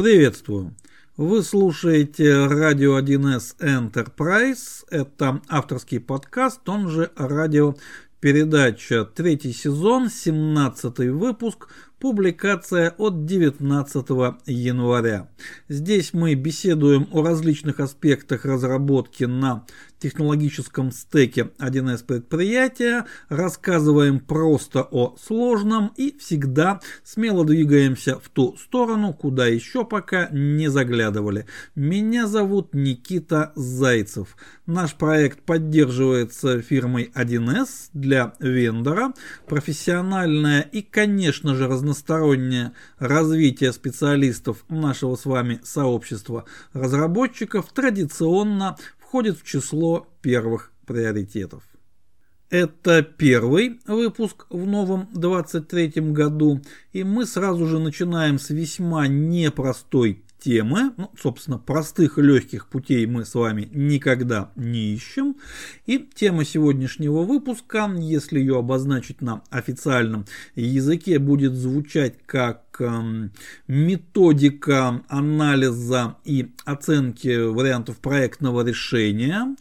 Приветствую! Вы слушаете радио 1С Enterprise. Это авторский подкаст, он же радиопередача. Третий сезон, 17 выпуск, публикация от 19 января. Здесь мы беседуем о различных аспектах разработки на технологическом стеке 1С предприятия, рассказываем просто о сложном и всегда смело двигаемся в ту сторону, куда еще пока не заглядывали. Меня зовут Никита Зайцев. Наш проект поддерживается фирмой 1С для вендора. Профессиональное и, конечно же, разностороннее развитие специалистов нашего с вами сообщества разработчиков традиционно входит в число первых приоритетов. Это первый выпуск в новом 23 году, и мы сразу же начинаем с весьма непростой темы. Ну, собственно, простых легких путей мы с вами никогда не ищем. И тема сегодняшнего выпуска, если ее обозначить на официальном языке, будет звучать как эм, методика анализа и оценки вариантов проектного решения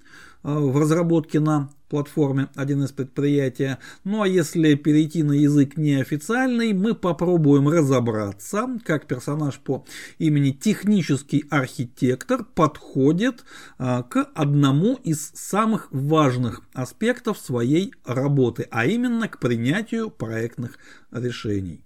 в разработке на платформе один из предприятий. Ну а если перейти на язык неофициальный, мы попробуем разобраться, как персонаж по имени технический архитектор подходит а, к одному из самых важных аспектов своей работы, а именно к принятию проектных решений.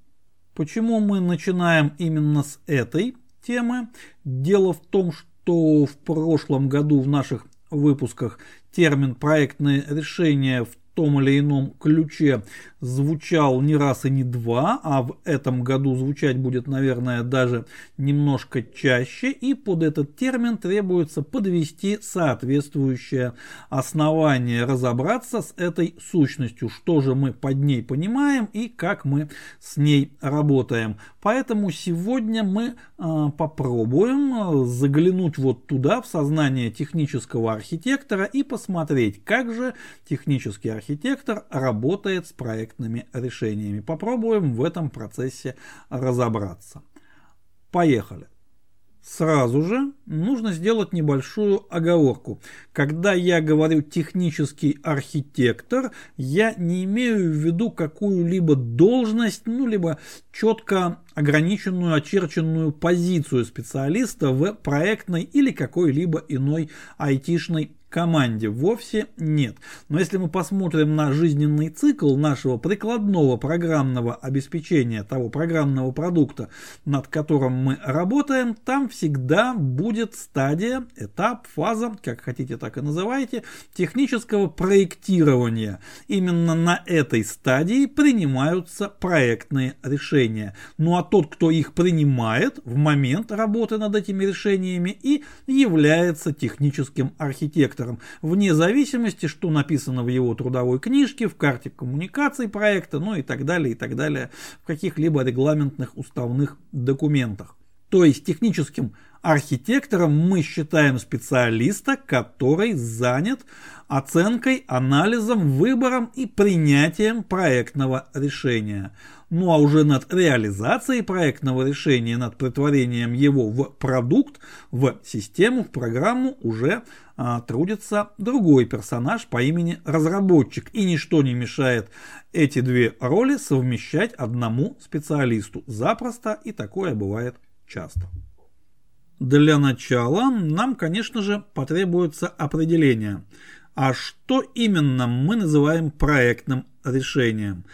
Почему мы начинаем именно с этой темы? Дело в том, что в прошлом году в наших выпусках. Термин «проектное решение» в том или ином ключе звучал не раз и не два, а в этом году звучать будет, наверное, даже немножко чаще, и под этот термин требуется подвести соответствующее основание, разобраться с этой сущностью, что же мы под ней понимаем и как мы с ней работаем. Поэтому сегодня мы э, попробуем а, заглянуть вот туда, в сознание технического архитектора и посмотреть, как же технический архитектор работает с проектными решениями. Попробуем в этом процессе разобраться. Поехали. Сразу же нужно сделать небольшую оговорку. Когда я говорю технический архитектор, я не имею в виду какую-либо должность, ну, либо четко ограниченную, очерченную позицию специалиста в проектной или какой-либо иной айтишной команде вовсе нет. Но если мы посмотрим на жизненный цикл нашего прикладного программного обеспечения, того программного продукта, над которым мы работаем, там всегда будет стадия, этап, фаза, как хотите так и называйте, технического проектирования. Именно на этой стадии принимаются проектные решения. Ну а тот, кто их принимает в момент работы над этими решениями и является техническим архитектором редактором, вне зависимости, что написано в его трудовой книжке, в карте коммуникаций проекта, ну и так далее, и так далее, в каких-либо регламентных уставных документах. То есть техническим архитектором мы считаем специалиста, который занят оценкой, анализом, выбором и принятием проектного решения. Ну а уже над реализацией проектного решения, над притворением его в продукт, в систему, в программу уже а, трудится другой персонаж по имени разработчик. И ничто не мешает эти две роли совмещать одному специалисту. Запросто и такое бывает часто. Для начала нам, конечно же, потребуется определение. А что именно мы называем проектным решением?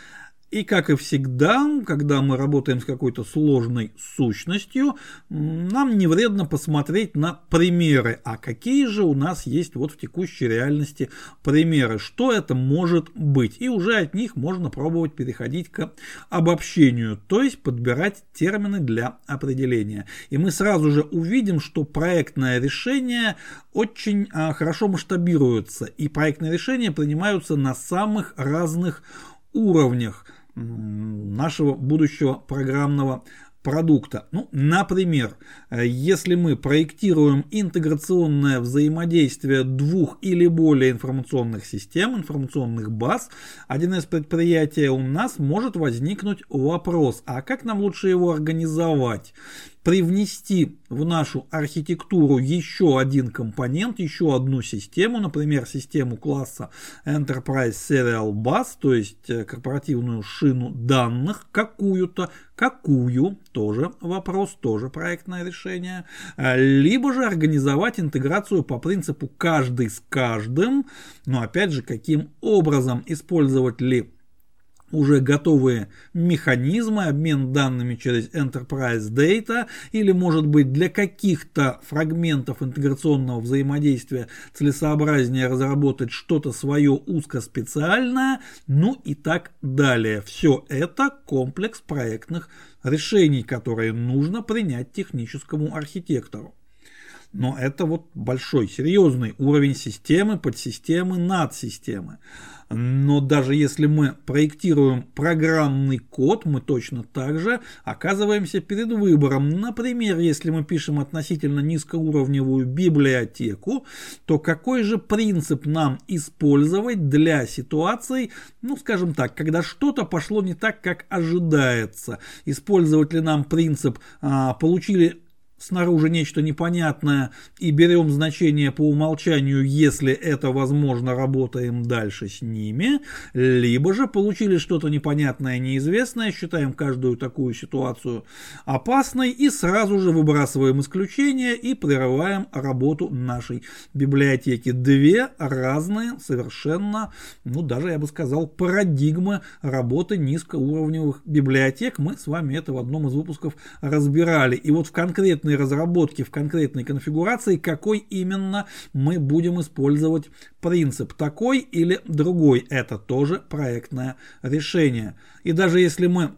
И как и всегда, когда мы работаем с какой-то сложной сущностью, нам не вредно посмотреть на примеры. А какие же у нас есть вот в текущей реальности примеры? Что это может быть? И уже от них можно пробовать переходить к обобщению, то есть подбирать термины для определения. И мы сразу же увидим, что проектное решение очень а, хорошо масштабируется. И проектные решения принимаются на самых разных уровнях нашего будущего программного продукта. Ну, например, э, если мы проектируем интеграционное взаимодействие двух или более информационных систем, информационных баз, один из предприятий у нас может возникнуть вопрос, а как нам лучше его организовать? Привнести в нашу архитектуру еще один компонент, еще одну систему, например, систему класса Enterprise Serial Bus, то есть э, корпоративную шину данных какую-то, какую, тоже вопрос, тоже проектное решение, э, либо же организовать интеграцию по принципу каждый с каждым, но опять же, каким образом использовать ли уже готовые механизмы, обмен данными через Enterprise Data или, может быть, для каких-то фрагментов интеграционного взаимодействия целесообразнее разработать что-то свое узкоспециальное, ну и так далее. Все это комплекс проектных решений, которые нужно принять техническому архитектору. Но это вот большой, серьезный уровень системы, подсистемы, надсистемы. Но даже если мы проектируем программный код, мы точно так же оказываемся перед выбором. Например, если мы пишем относительно низкоуровневую библиотеку, то какой же принцип нам использовать для ситуаций, ну скажем так, когда что-то пошло не так, как ожидается. Использовать ли нам принцип а, получили снаружи нечто непонятное и берем значение по умолчанию, если это возможно, работаем дальше с ними, либо же получили что-то непонятное, неизвестное, считаем каждую такую ситуацию опасной и сразу же выбрасываем исключение и прерываем работу нашей библиотеки. Две разные совершенно, ну даже я бы сказал, парадигмы работы низкоуровневых библиотек. Мы с вами это в одном из выпусков разбирали. И вот в конкретной конкретной разработки, в конкретной конфигурации, какой именно мы будем использовать принцип. Такой или другой. Это тоже проектное решение. И даже если мы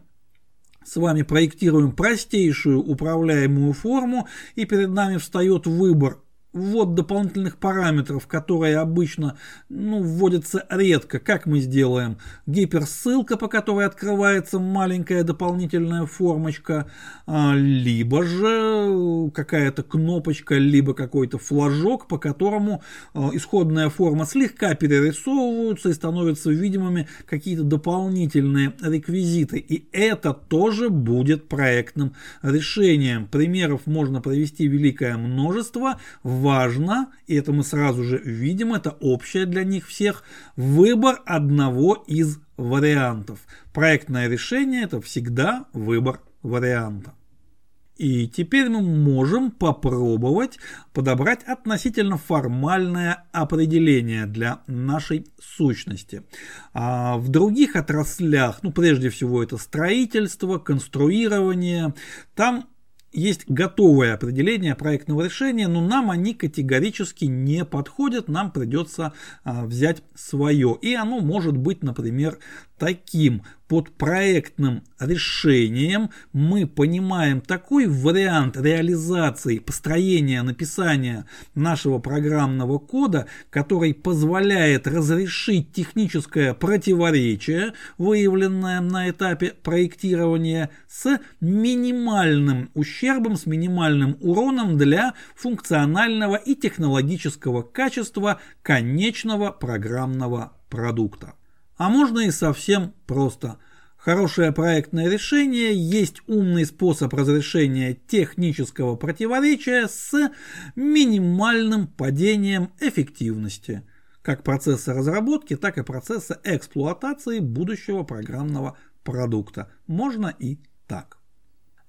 с вами проектируем простейшую управляемую форму, и перед нами встает выбор ввод дополнительных параметров, которые обычно ну, вводятся редко. Как мы сделаем? Гиперссылка, по которой открывается маленькая дополнительная формочка, а, либо же какая-то кнопочка, либо какой-то флажок, по которому а, исходная форма слегка перерисовываются и становятся видимыми какие-то дополнительные реквизиты. И это тоже будет проектным решением. Примеров можно привести великое множество. В важно, и это мы сразу же видим, это общее для них всех, выбор одного из вариантов. Проектное решение это всегда выбор варианта. И теперь мы можем попробовать подобрать относительно формальное определение для нашей сущности. А в других отраслях, ну прежде всего это строительство, конструирование, там есть готовое определение проектного решения, но нам они категорически не подходят, нам придется а, взять свое. И оно может быть, например, таким под проектным решением мы понимаем такой вариант реализации, построения, написания нашего программного кода, который позволяет разрешить техническое противоречие, выявленное на этапе проектирования, с минимальным ущербом, с минимальным уроном для функционального и технологического качества конечного программного продукта. А можно и совсем просто. Хорошее проектное решение есть умный способ разрешения технического противоречия с минимальным падением эффективности как процесса разработки, так и процесса эксплуатации будущего программного продукта. Можно и так.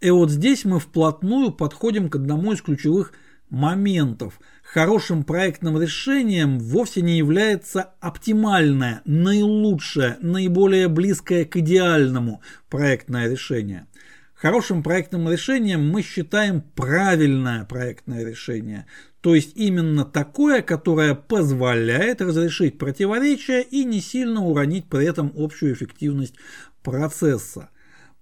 И вот здесь мы вплотную подходим к одному из ключевых моментов. Хорошим проектным решением вовсе не является оптимальное, наилучшее, наиболее близкое к идеальному проектное решение. Хорошим проектным решением мы считаем правильное проектное решение, то есть именно такое, которое позволяет разрешить противоречия и не сильно уронить при этом общую эффективность процесса.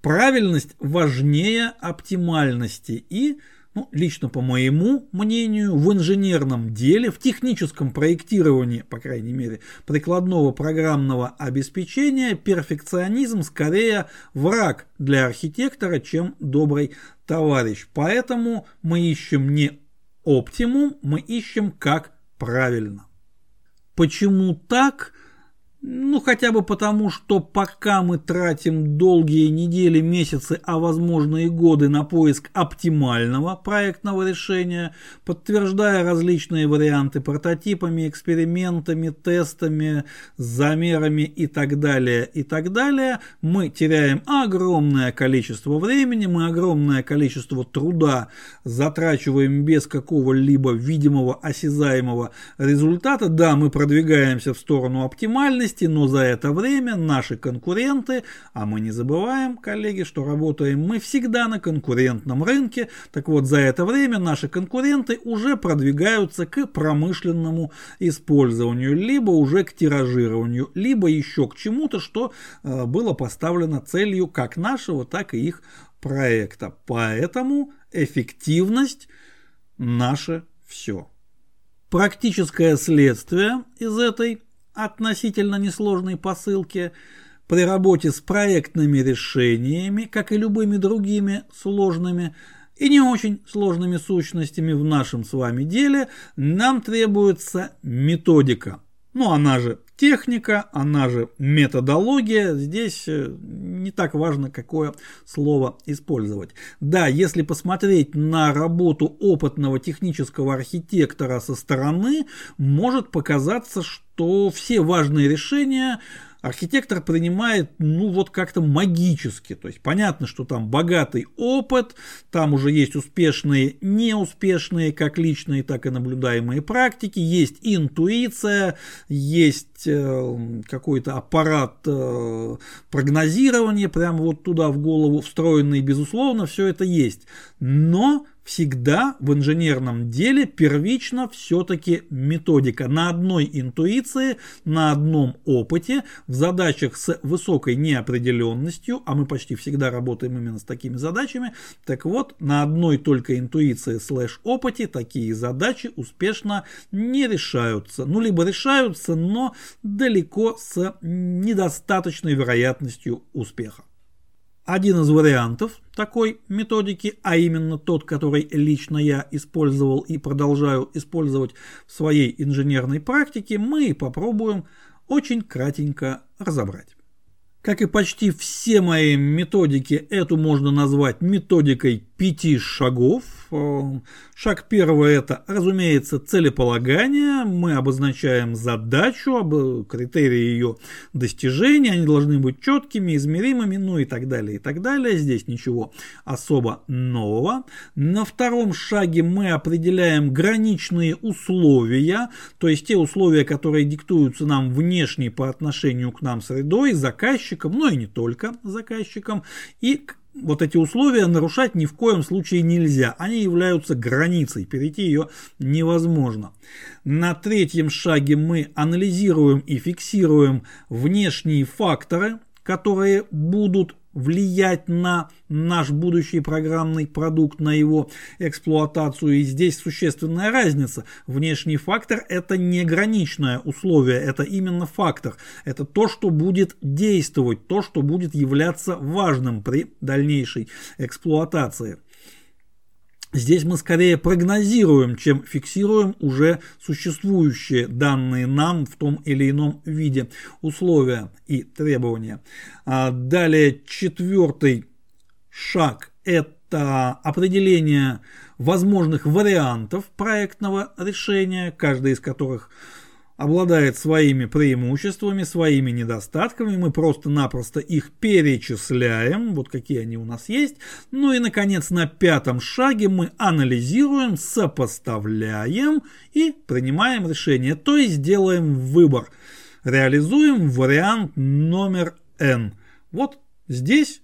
Правильность важнее оптимальности и ну, лично по моему мнению, в инженерном деле, в техническом проектировании, по крайней мере, прикладного программного обеспечения, перфекционизм скорее враг для архитектора, чем добрый товарищ. Поэтому мы ищем не оптимум, мы ищем как правильно. Почему так? Ну, хотя бы потому, что пока мы тратим долгие недели, месяцы, а возможно и годы на поиск оптимального проектного решения, подтверждая различные варианты прототипами, экспериментами, тестами, замерами и так далее, и так далее, мы теряем огромное количество времени, мы огромное количество труда затрачиваем без какого-либо видимого, осязаемого результата. Да, мы продвигаемся в сторону оптимальности, месте, но за это время наши конкуренты, а мы не забываем, коллеги, что работаем мы всегда на конкурентном рынке, так вот за это время наши конкуренты уже продвигаются к промышленному использованию, либо уже к тиражированию, либо еще к чему-то, что э, было поставлено целью как нашего, так и их проекта. Поэтому эффективность наше все. Практическое следствие из этой относительно несложной посылки при работе с проектными решениями, как и любыми другими сложными и не очень сложными сущностями в нашем с вами деле, нам требуется методика. Ну, она же техника, она же методология. Здесь э, не так важно, какое слово использовать. Да, если посмотреть на работу опытного технического архитектора со стороны, может показаться, что все важные решения архитектор принимает, ну вот как-то магически. То есть понятно, что там богатый опыт, там уже есть успешные, неуспешные, как личные, так и наблюдаемые практики, есть интуиция, есть э, какой-то аппарат э, прогнозирования, прямо вот туда в голову встроенный, безусловно, все это есть. Но всегда в инженерном деле первично все-таки методика. На одной интуиции, на одном опыте, в задачах с высокой неопределенностью, а мы почти всегда работаем именно с такими задачами, так вот, на одной только интуиции слэш опыте такие задачи успешно не решаются. Ну, либо решаются, но далеко с недостаточной вероятностью успеха. Один из вариантов такой методики, а именно тот, который лично я использовал и продолжаю использовать в своей инженерной практике, мы попробуем очень кратенько разобрать. Как и почти все мои методики, эту можно назвать методикой пяти шагов. Шаг первый это, разумеется, целеполагание. Мы обозначаем задачу, критерии ее достижения. Они должны быть четкими, измеримыми, ну и так далее, и так далее. Здесь ничего особо нового. На втором шаге мы определяем граничные условия, то есть те условия, которые диктуются нам внешне по отношению к нам средой, заказчикам, но и не только заказчикам. И вот эти условия нарушать ни в коем случае нельзя. Они являются границей, перейти ее невозможно. На третьем шаге мы анализируем и фиксируем внешние факторы, которые будут влиять на наш будущий программный продукт, на его эксплуатацию. И здесь существенная разница. Внешний фактор – это не условие, это именно фактор. Это то, что будет действовать, то, что будет являться важным при дальнейшей эксплуатации. Здесь мы скорее прогнозируем, чем фиксируем уже существующие данные нам в том или ином виде условия и требования. А далее четвертый шаг – это определение возможных вариантов проектного решения, каждый из которых – обладает своими преимуществами, своими недостатками, мы просто-напросто их перечисляем, вот какие они у нас есть. Ну и, наконец, на пятом шаге мы анализируем, сопоставляем и принимаем решение, то есть делаем выбор. Реализуем вариант номер N. Вот здесь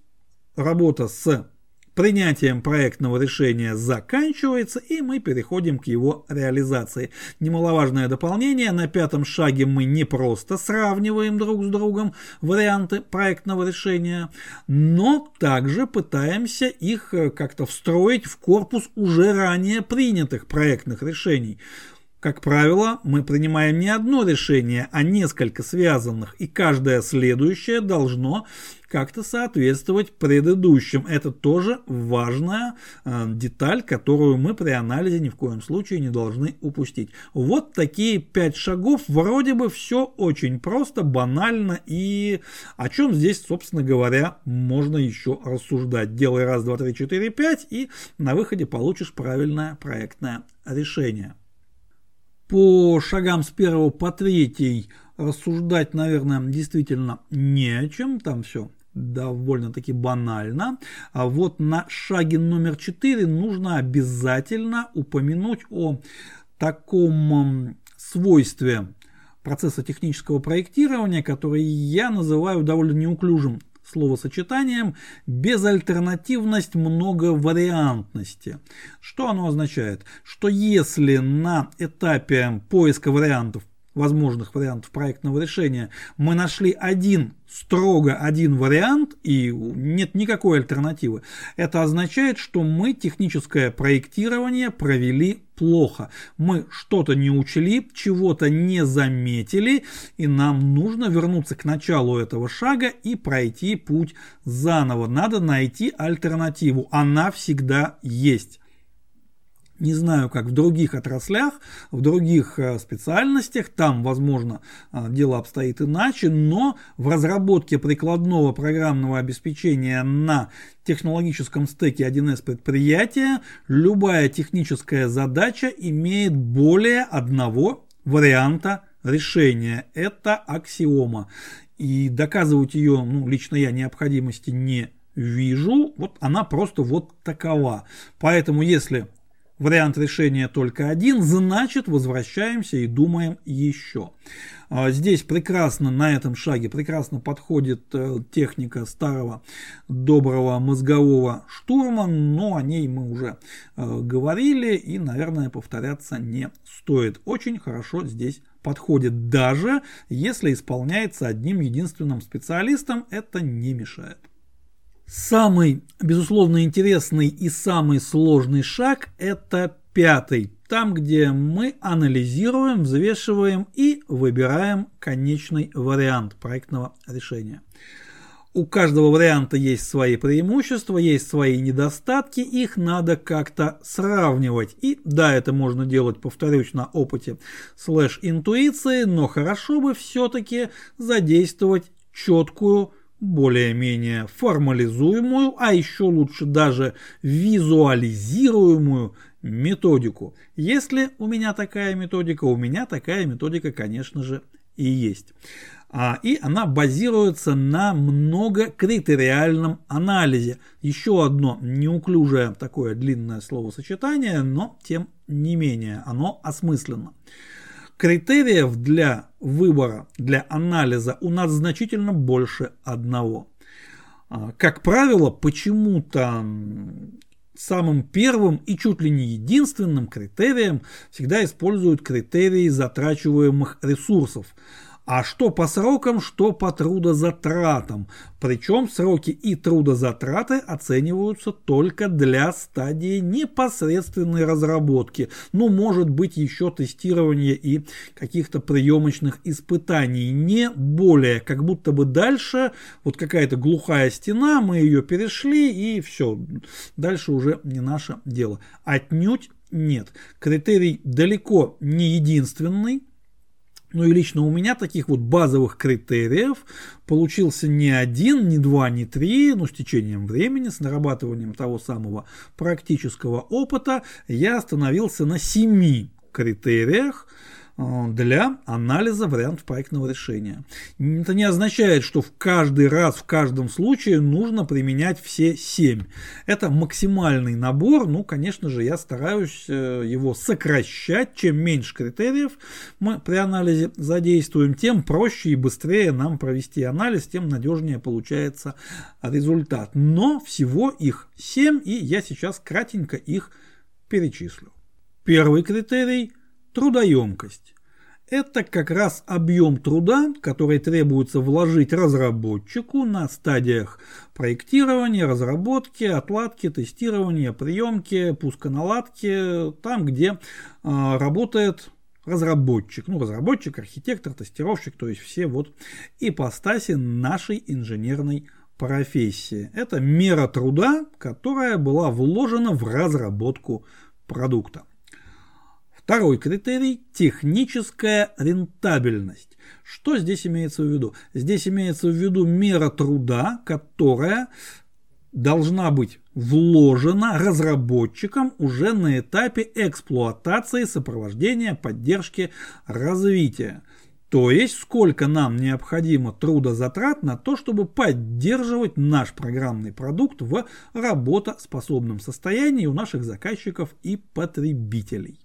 работа с принятием проектного решения заканчивается, и мы переходим к его реализации. Немаловажное дополнение, на пятом шаге мы не просто сравниваем друг с другом варианты проектного решения, но также пытаемся их э, как-то встроить в корпус уже ранее принятых проектных решений. Как правило, мы принимаем не одно решение, а несколько связанных, и каждое следующее должно как-то соответствовать предыдущим. Это тоже важная э, деталь, которую мы при анализе ни в коем случае не должны упустить. Вот такие пять шагов. Вроде бы все очень просто, банально и о чем здесь, собственно говоря, можно еще рассуждать. Делай раз, два, три, четыре, пять и на выходе получишь правильное проектное решение. По шагам с первого по третий рассуждать, наверное, действительно не о чем, там все довольно-таки банально. А вот на шаге номер 4 нужно обязательно упомянуть о таком свойстве процесса технического проектирования, который я называю довольно неуклюжим словосочетанием безальтернативность многовариантности. Что оно означает? Что если на этапе поиска вариантов возможных вариантов проектного решения, мы нашли один, строго один вариант и нет никакой альтернативы. Это означает, что мы техническое проектирование провели плохо. Мы что-то не учли, чего-то не заметили, и нам нужно вернуться к началу этого шага и пройти путь заново. Надо найти альтернативу. Она всегда есть. Не знаю, как в других отраслях, в других э, специальностях, там, возможно, э, дело обстоит иначе, но в разработке прикладного программного обеспечения на технологическом стеке 1С предприятия любая техническая задача имеет более одного варианта решения. Это аксиома. И доказывать ее, ну, лично я необходимости не вижу, вот она просто вот такова. Поэтому если вариант решения только один, значит возвращаемся и думаем еще. А, здесь прекрасно, на этом шаге прекрасно подходит э, техника старого доброго мозгового штурма, но о ней мы уже э, говорили и, наверное, повторяться не стоит. Очень хорошо здесь подходит, даже если исполняется одним единственным специалистом, это не мешает. Самый, безусловно, интересный и самый сложный шаг – это пятый. Там, где мы анализируем, взвешиваем и выбираем конечный вариант проектного решения. У каждого варианта есть свои преимущества, есть свои недостатки, их надо как-то сравнивать. И да, это можно делать, повторюсь, на опыте слэш-интуиции, но хорошо бы все-таки задействовать четкую более-менее формализуемую, а еще лучше даже визуализируемую методику. Если у меня такая методика, у меня такая методика, конечно же, и есть. А, и она базируется на многокритериальном анализе. Еще одно неуклюжее такое длинное словосочетание, но тем не менее оно осмысленно. Критериев для выбора, для анализа у нас значительно больше одного. А, как правило, почему-то самым первым и чуть ли не единственным критерием всегда используют критерии затрачиваемых ресурсов – а что по срокам, что по трудозатратам. Причем сроки и трудозатраты оцениваются только для стадии непосредственной разработки. Ну, может быть, еще тестирование и каких-то приемочных испытаний. Не более, как будто бы дальше вот какая-то глухая стена, мы ее перешли и все. Дальше уже не наше дело. Отнюдь нет. Критерий далеко не единственный. Ну и лично у меня таких вот базовых критериев получился не один, не два, не три, но с течением времени, с нарабатыванием того самого практического опыта я остановился на семи критериях, для анализа вариантов проектного решения. Это не означает, что в каждый раз, в каждом случае нужно применять все семь. Это максимальный набор, ну, конечно же, я стараюсь э, его сокращать. Чем меньше критериев мы при анализе задействуем, тем проще и быстрее нам провести анализ, тем надежнее получается результат. Но всего их семь, и я сейчас кратенько их перечислю. Первый критерий трудоемкость. Это как раз объем труда, который требуется вложить разработчику на стадиях проектирования, разработки, отладки, тестирования, приемки, пусконаладки, там, где э, работает разработчик. Ну, разработчик, архитектор, тестировщик, то есть все вот ипостаси нашей инженерной профессии. Это мера труда, которая была вложена в разработку продукта. Второй критерий – техническая рентабельность. Что здесь имеется в виду? Здесь имеется в виду мера труда, которая должна быть вложена разработчикам уже на этапе эксплуатации, сопровождения, поддержки, развития. То есть, сколько нам необходимо трудозатрат на то, чтобы поддерживать наш программный продукт в работоспособном состоянии у наших заказчиков и потребителей.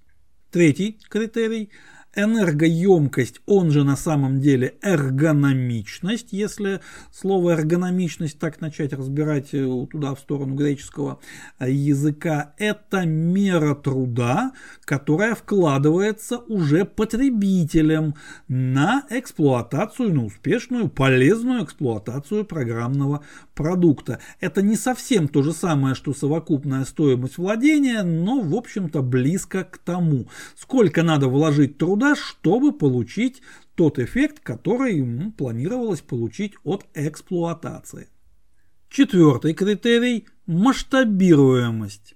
Третий критерий – энергоемкость, он же на самом деле эргономичность, если слово эргономичность так начать разбирать э, туда в сторону греческого языка, это мера труда, которая вкладывается уже потребителем на эксплуатацию, на успешную, полезную эксплуатацию программного продукта. Это не совсем то же самое, что совокупная стоимость владения, но в общем-то близко к тому сколько надо вложить труда, чтобы получить тот эффект, который ему планировалось получить от эксплуатации. Четвертый критерий – масштабируемость.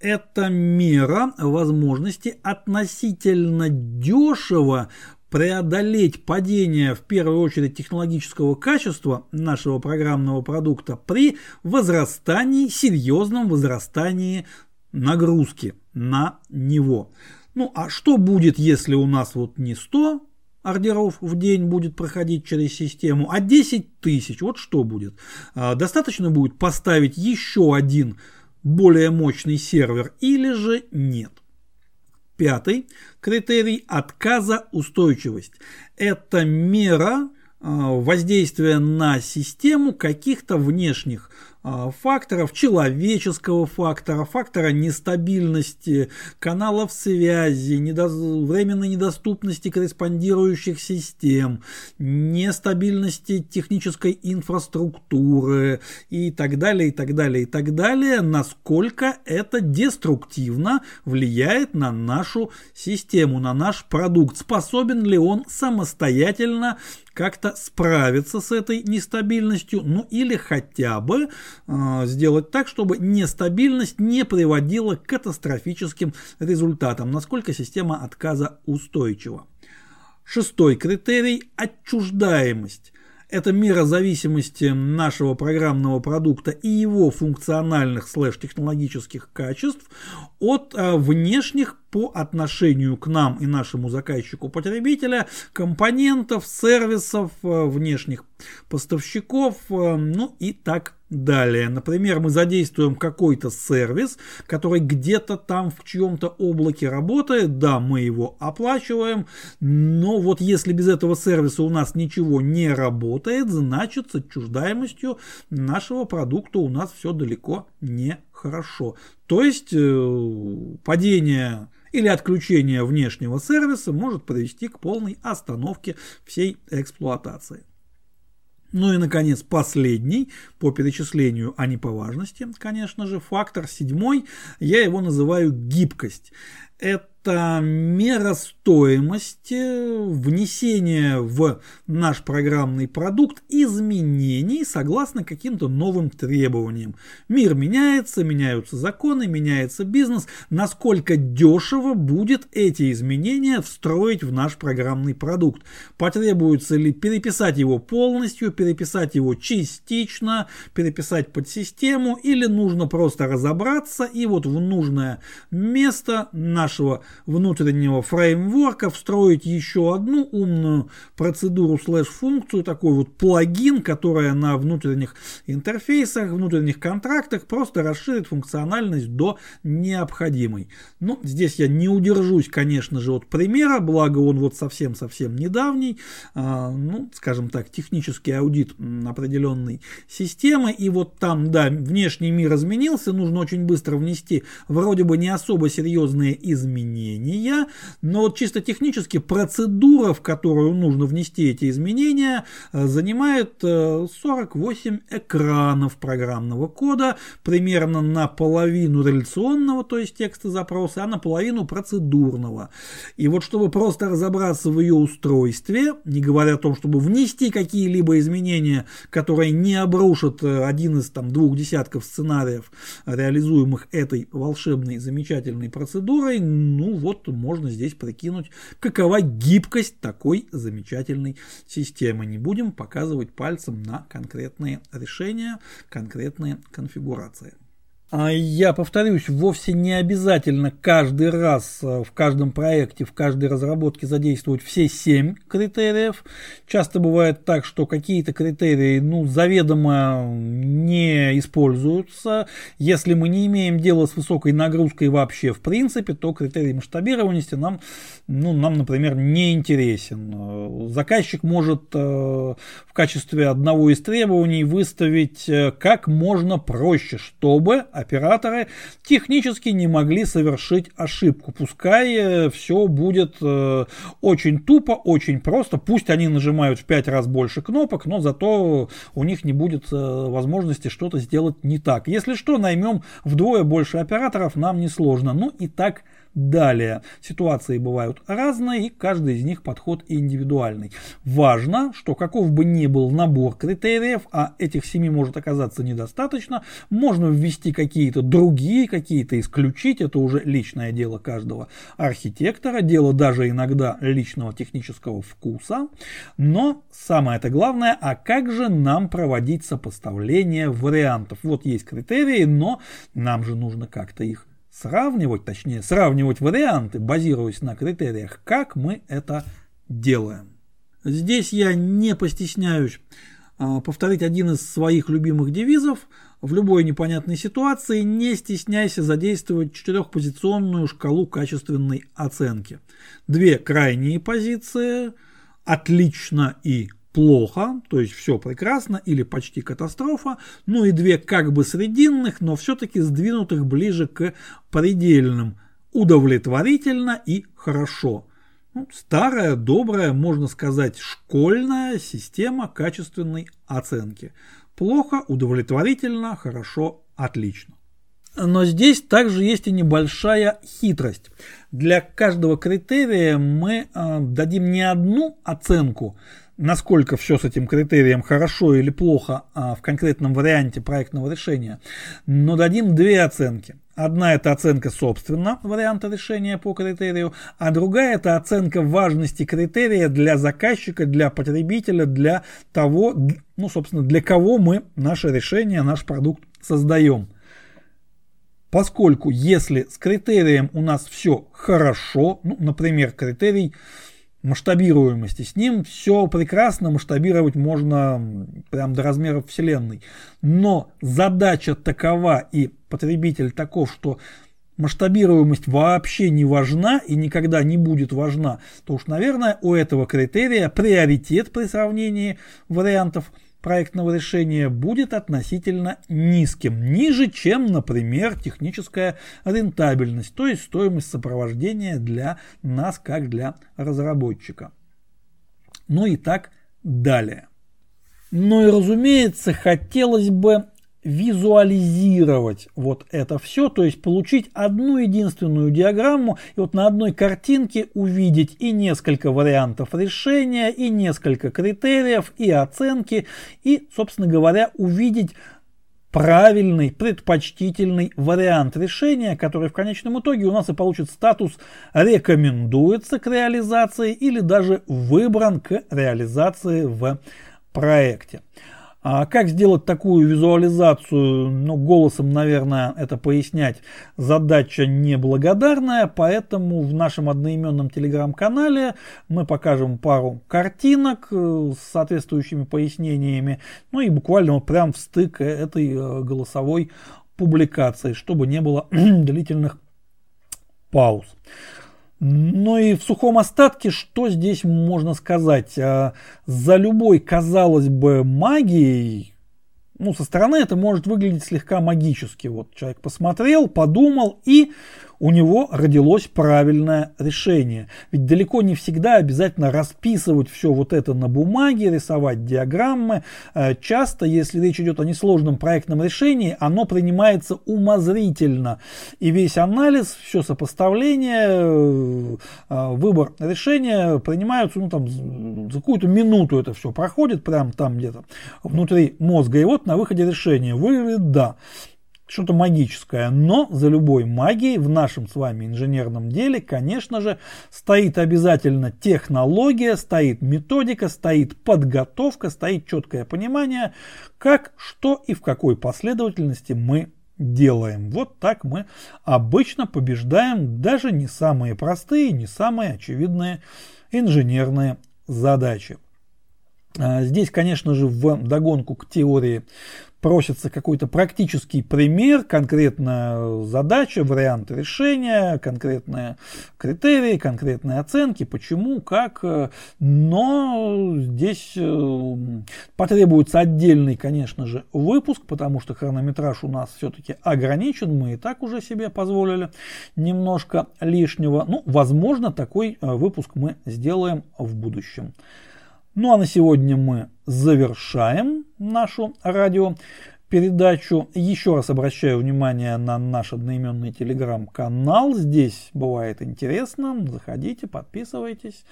Это мера возможности относительно дешево преодолеть падение, в первую очередь, технологического качества нашего программного продукта при возрастании, серьезном возрастании нагрузки на него. Ну а что будет, если у нас вот не 100 ордеров в день будет проходить через систему, а 10 тысяч? Вот что будет? А, достаточно будет поставить еще один более мощный сервер или же нет? Пятый критерий – отказа устойчивость. Это мера а, воздействия на систему каких-то внешних а, факторов, человеческого фактора, фактора нестабильности каналов связи, недо... временной недоступности корреспондирующих систем, нестабильности технической инфраструктуры и так далее, и так далее, и так далее, насколько это деструктивно влияет на нашу систему, на наш продукт, способен ли он самостоятельно как-то справиться с этой нестабильностью, ну или хотя бы э, сделать так, чтобы нестабильность не приводила к катастрофическим результатам, насколько система отказа устойчива. Шестой критерий – отчуждаемость. Это мера зависимости нашего программного продукта и его функциональных слэш-технологических качеств от а, внешних по отношению к нам и нашему заказчику потребителя компонентов, сервисов, а, внешних поставщиков, а, ну и так Далее, например, мы задействуем какой-то сервис, который где-то там в чьем-то облаке работает, да, мы его оплачиваем, но вот если без этого сервиса у нас ничего не работает, значит с отчуждаемостью нашего продукта у нас все далеко не хорошо. То есть э, падение или отключение внешнего сервиса может привести к полной остановке всей эксплуатации. Ну и, наконец, последний по перечислению, а не по важности, конечно же, фактор седьмой, я его называю гибкость. Это это мера стоимости внесения в наш программный продукт изменений согласно каким-то новым требованиям. Мир меняется, меняются законы, меняется бизнес. Насколько дешево будет эти изменения встроить в наш программный продукт? Потребуется ли переписать его полностью, переписать его частично, переписать под систему или нужно просто разобраться и вот в нужное место нашего внутреннего фреймворка встроить еще одну умную процедуру слэш-функцию, такой вот плагин, которая на внутренних интерфейсах, внутренних контрактах просто расширит функциональность до необходимой. Ну, здесь я не удержусь, конечно же, от примера, благо он вот совсем-совсем недавний, а, ну, скажем так, технический аудит определенной системы, и вот там, да, внешний мир изменился, нужно очень быстро внести вроде бы не особо серьезные изменения, изменения, но вот чисто технически процедура, в которую нужно внести эти изменения, э, занимает 48 э, экранов программного кода, примерно наполовину реляционного, то есть текста запроса, а наполовину процедурного. И вот чтобы просто разобраться в ее устройстве, не говоря о том, чтобы внести какие-либо изменения, которые не обрушат э, один из там двух десятков сценариев, реализуемых этой волшебной, замечательной процедурой, ну вот можно здесь прикинуть, какова гибкость такой замечательной системы. Не будем показывать пальцем на конкретные решения, конкретные конфигурации. А я повторюсь, вовсе не обязательно каждый раз э, в каждом проекте, в каждой разработке задействовать все семь критериев. Часто бывает так, что какие-то критерии ну, заведомо не используются. Если мы не имеем дела с высокой нагрузкой вообще в принципе, то критерий масштабированности нам, ну, нам например, не интересен. Заказчик может э, в качестве одного из требований выставить э, как можно проще, чтобы операторы технически не могли совершить ошибку. Пускай э, все будет э, очень тупо, очень просто. Пусть они нажимают в 5 раз больше кнопок, но зато у них не будет э, возможности что-то сделать не так. Если что, наймем вдвое больше операторов, нам не сложно. Ну и так Далее, ситуации бывают разные, и каждый из них подход индивидуальный. Важно, что каков бы ни был набор критериев, а этих семи может оказаться недостаточно, можно ввести какие-то другие, какие-то исключить, это уже личное дело каждого архитектора, дело даже иногда личного технического вкуса. Но самое это главное, а как же нам проводить сопоставление вариантов? Вот есть критерии, но нам же нужно как-то их сравнивать, точнее сравнивать варианты, базируясь на критериях, как мы это делаем. Здесь я не постесняюсь а, повторить один из своих любимых девизов. В любой непонятной ситуации не стесняйся задействовать четырехпозиционную шкалу качественной оценки. Две крайние позиции – отлично и плохо, то есть все прекрасно или почти катастрофа, ну и две как бы срединных, но все-таки сдвинутых ближе к предельным, удовлетворительно и хорошо. Ну, старая, добрая, можно сказать, школьная система качественной оценки. Плохо, удовлетворительно, хорошо, отлично. Но здесь также есть и небольшая хитрость. Для каждого критерия мы э, дадим не одну оценку, насколько все с этим критерием хорошо или плохо а, в конкретном варианте проектного решения, но дадим две оценки. Одна это оценка собственно варианта решения по критерию, а другая это оценка важности критерия для заказчика, для потребителя, для того, ну, собственно, для кого мы наше решение, наш продукт создаем. Поскольку если с критерием у нас все хорошо, ну, например, критерий масштабируемости. С ним все прекрасно, масштабировать можно прям до размеров Вселенной. Но задача такова и потребитель таков, что масштабируемость вообще не важна и никогда не будет важна, то уж, наверное, у этого критерия приоритет при сравнении вариантов – проектного решения будет относительно низким, ниже, чем, например, техническая рентабельность, то есть стоимость сопровождения для нас, как для разработчика. Ну и так далее. Ну и разумеется, хотелось бы визуализировать вот это все, то есть получить одну единственную диаграмму и вот на одной картинке увидеть и несколько вариантов решения, и несколько критериев, и оценки, и, собственно говоря, увидеть правильный, предпочтительный вариант решения, который в конечном итоге у нас и получит статус рекомендуется к реализации или даже выбран к реализации в проекте. А как сделать такую визуализацию, ну, голосом, наверное, это пояснять, задача неблагодарная, поэтому в нашем одноименном телеграм-канале мы покажем пару картинок э, с соответствующими пояснениями, ну и буквально вот прям в стык этой э, голосовой публикации, чтобы не было длительных пауз. Ну и в сухом остатке, что здесь можно сказать? А, за любой, казалось бы, магией, ну, со стороны это может выглядеть слегка магически. Вот человек посмотрел, подумал, и у него родилось правильное решение. Ведь далеко не всегда обязательно расписывать все вот это на бумаге, рисовать диаграммы. Э, часто, если речь идет о несложном проектном решении, оно принимается умозрительно. И весь анализ, все сопоставление, э, э, выбор решения принимаются ну, там, за какую-то минуту это все проходит, прям там где-то внутри мозга. И вот на выходе решения выглядит да что-то магическое. Но за любой магией в нашем с вами инженерном деле, конечно же, стоит обязательно технология, стоит методика, стоит подготовка, стоит четкое понимание, как, что и в какой последовательности мы делаем. Вот так мы обычно побеждаем даже не самые простые, не самые очевидные инженерные задачи. А, здесь, конечно же, в догонку к теории просится какой-то практический пример, конкретная задача, вариант решения, конкретные критерии, конкретные оценки, почему, как. Но здесь э, потребуется отдельный, конечно же, выпуск, потому что хронометраж у нас все-таки ограничен, мы и так уже себе позволили немножко лишнего. Ну, возможно, такой э, выпуск мы сделаем в будущем. Ну а на сегодня мы завершаем нашу радиопередачу. Еще раз обращаю внимание на наш одноименный телеграм-канал. Здесь бывает интересно. Заходите, подписывайтесь.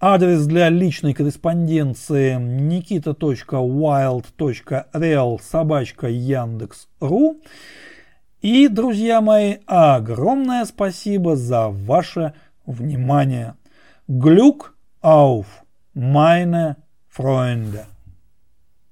Адрес для личной корреспонденции nikita.wild.real собачка. И, друзья мои, огромное спасибо за ваше внимание. Глюк ауф! Meine Freunde.